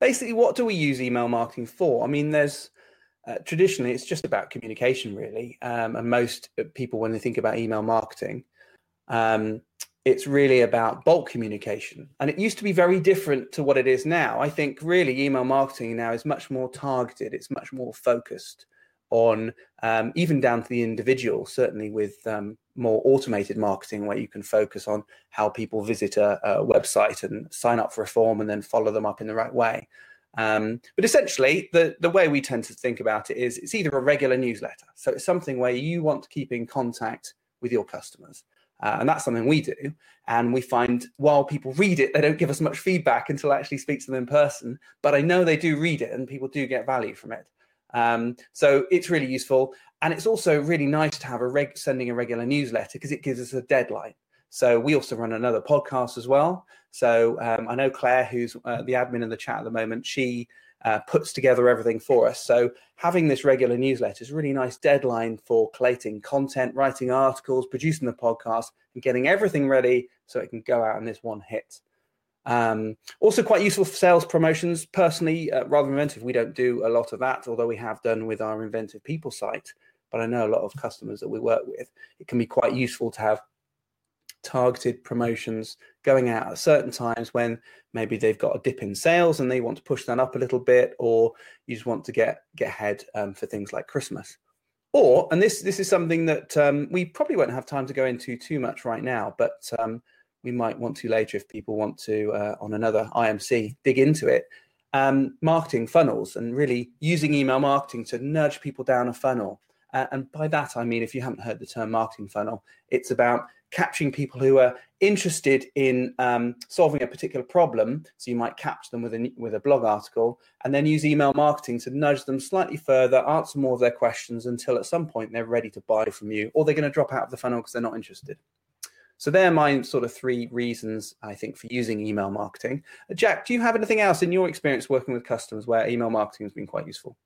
Basically, what do we use email marketing for? I mean, there's uh, traditionally it's just about communication, really, um, and most people when they think about email marketing, um, it's really about bulk communication. And it used to be very different to what it is now. I think really email marketing now is much more targeted. It's much more focused on um, even down to the individual, certainly with um, more automated marketing where you can focus on how people visit a, a, website and sign up for a form and then follow them up in the right way. Um, but essentially, the, the way we tend to think about it is it's either a regular newsletter. So it's something where you want to keep in contact with your customers. Uh, and that's something we do. And we find while people read it, they don't give us much feedback until I actually speak to them in person. But I know they do read it and people do get value from it. Um, so it's really useful. And it's also really nice to have a reg- sending a regular newsletter because it gives us a deadline. So we also run another podcast as well. So um, I know Claire, who's uh, the admin in the chat at the moment, she uh, puts together everything for us. So having this regular newsletter is a really nice deadline for collating content, writing articles, producing the podcast, and getting everything ready so it can go out in this one hit. Um, also, quite useful for sales promotions. Personally, uh, rather inventive, we don't do a lot of that, although we have done with our inventive people site. But I know a lot of customers that we work with, it can be quite useful to have targeted promotions going out at certain times when maybe they've got a dip in sales and they want to push that up a little bit, or you just want to get get ahead um, for things like Christmas. Or, and this this is something that um, we probably won't have time to go into too much right now, but um, we might want to later if people want to uh, on another IMC dig into it. Um, marketing funnels and really using email marketing to nudge people down a funnel. Uh, and by that, I mean, if you haven't heard the term marketing funnel, it's about capturing people who are interested in um, solving a particular problem. So you might capture them with a, with a blog article and then use email marketing to nudge them slightly further, answer more of their questions until at some point they're ready to buy from you or they're going to drop out of the funnel because they're not interested. So they're my sort of three reasons I think for using email marketing. Uh, Jack, do you have anything else in your experience working with customers where email marketing has been quite useful?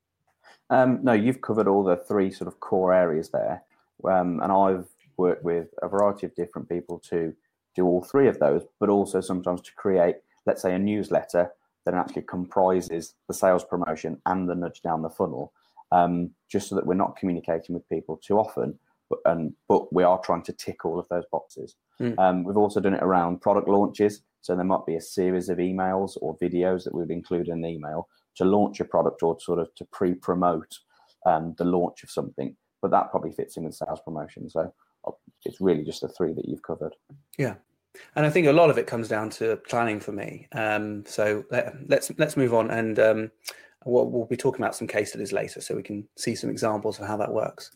Um, no, you've covered all the three sort of core areas there, um, and I've worked with a variety of different people to do all three of those, but also sometimes to create, let's say, a newsletter that actually comprises the sales promotion and the nudge down the funnel, um, just so that we're not communicating with people too often, but, and, but we are trying to tick all of those boxes. Mm. Um, we've also done it around product launches. So there might be a series of emails or videos that we would include in the email to launch a product or sort of to pre-promote um, the launch of something. But that probably fits in with sales promotion. So uh, it's really just the three that you've covered. Yeah. And I think a lot of it comes down to planning for me. Um, so let, us let's, let's move on, and um, we'll, we'll, be talking about some case studies later, so we can see some examples of how that works.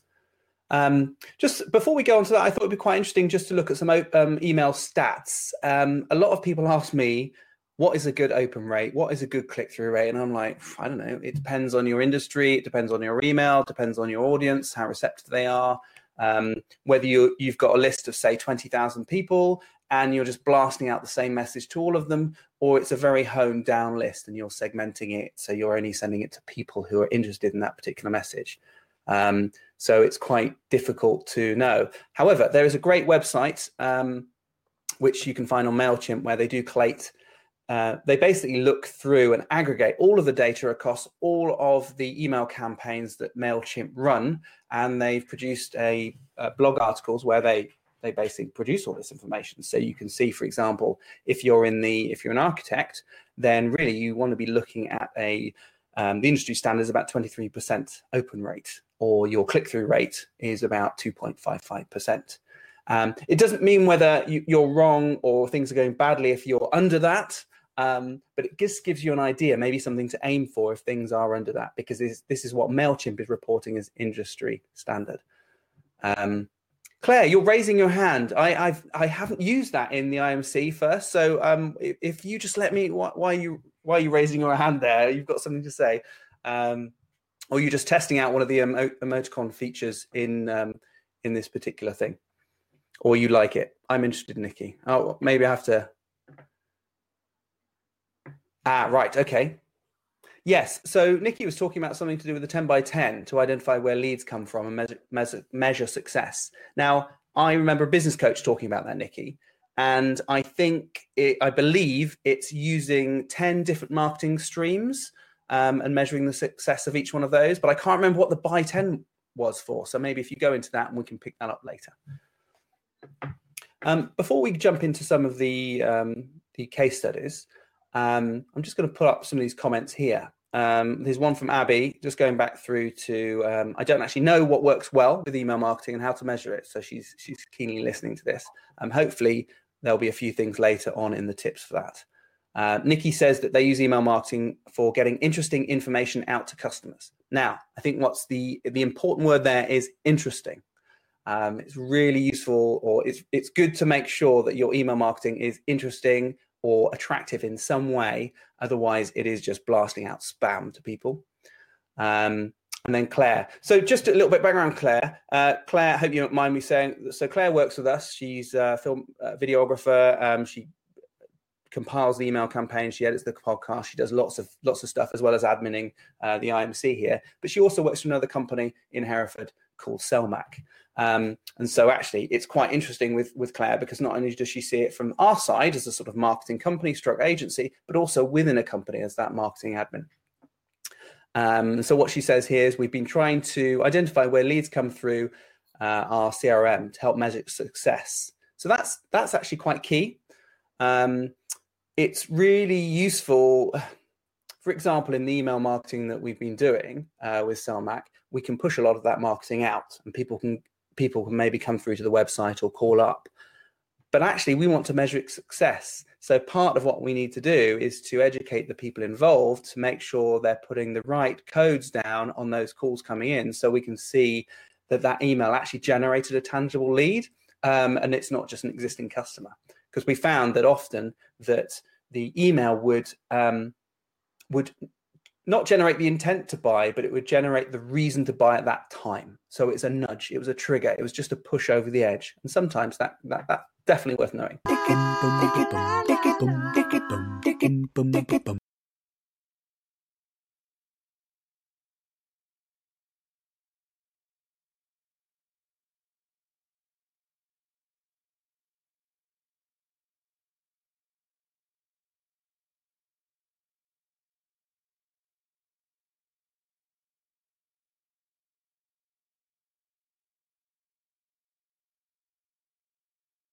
Um, just before we go on to that, I thought it'd be quite interesting just to look at some um, email stats. Um, a lot of people ask me, what is a good open rate? What is a good click through rate? And I'm like, I don't know. It depends on your industry. It depends on your email. Depends on your audience, how receptive they are. Um, whether you, you've got a list of, say, 20,000 people and you're just blasting out the same message to all of them, or it's a very honed down list and you're segmenting it. So you're only sending it to people who are interested in that particular message. Um, so it's quite difficult to know. However, there is a great website um, which you can find on MailChimp where they do collate. Uh, they basically look through and aggregate all of the data across all of the email campaigns that MailChimp run. And they've produced a, a blog articles where they they basically produce all this information. So you can see, for example, if you're in the if you're an architect, then really you want to be looking at a um, the industry standard is about 23% open rate, or your click through rate is about 2.55%. Um, it doesn't mean whether you, are wrong or things are going badly if you're under that, um, but it just gives you an idea, maybe something to aim for if things are under that, because this, this is what MailChimp is reporting as industry standard. Um, Claire, you're raising your hand. I I've I haven't used that in the IMC first, so um, if, if you just let me, why, why you why are you raising your hand there? You've got something to say, um, or you're just testing out one of the emo- emoticon features in um, in this particular thing, or you like it. I'm interested, Nikki. Oh, maybe I have to. Ah, right. Okay. Yes. So Nikki was talking about something to do with the 10 by 10 to identify where leads come from and measure, measure, measure success. Now, I remember a business coach talking about that, Nikki. and I think it, I believe it's using ten different marketing streams um, and measuring the success of each one of those. But I can't remember what the by ten was for. So maybe if you go into that, and we can pick that up later. Um, before we jump into some of the um, the case studies, um, I'm just going to put up some of these comments here. Um, there's one from Abby, just going back through to um, I don't actually know what works well with email marketing and how to measure it. So she's she's keenly listening to this. Um, hopefully there'll be a few things later on in the tips for that. Uh, Nikki says that they use email marketing for getting interesting information out to customers. Now, I think what's the the important word there is interesting. Um, it's really useful, or it's it's good to make sure that your email marketing is interesting, or attractive in some way. Otherwise, it is just blasting out spam to people. Um, and then Claire. So just a little bit background, Claire. Uh, Claire, I hope you don't mind me saying. So Claire works with us. She's a film uh, videographer. Um, she compiles the email campaign. She edits the podcast. She does lots of lots of stuff as well as adminning uh, the IMC here. But she also works for another company in Hereford called Selmac. Um, and so actually it's quite interesting with, with Claire because not only does she see it from our side as a sort of marketing company stroke agency, but also within a company as that marketing admin. Um, so what she says here is we've been trying to identify where leads come through uh, our CRM to help measure success. So that's that's actually quite key. Um, it's really useful. For example, in the email marketing that we've been doing uh, with Selmac, we can push a lot of that marketing out, and people can people can maybe come through to the website or call up. But actually, we want to measure success. So part of what we need to do is to educate the people involved to make sure they're putting the right codes down on those calls coming in, so we can see that that email actually generated a tangible lead, um, and it's not just an existing customer. Because we found that often that the email would um, would not generate the intent to buy, but it would generate the reason to buy at that time. So it's a nudge, it was a trigger, it was just a push over the edge. And sometimes that that that definitely worth knowing.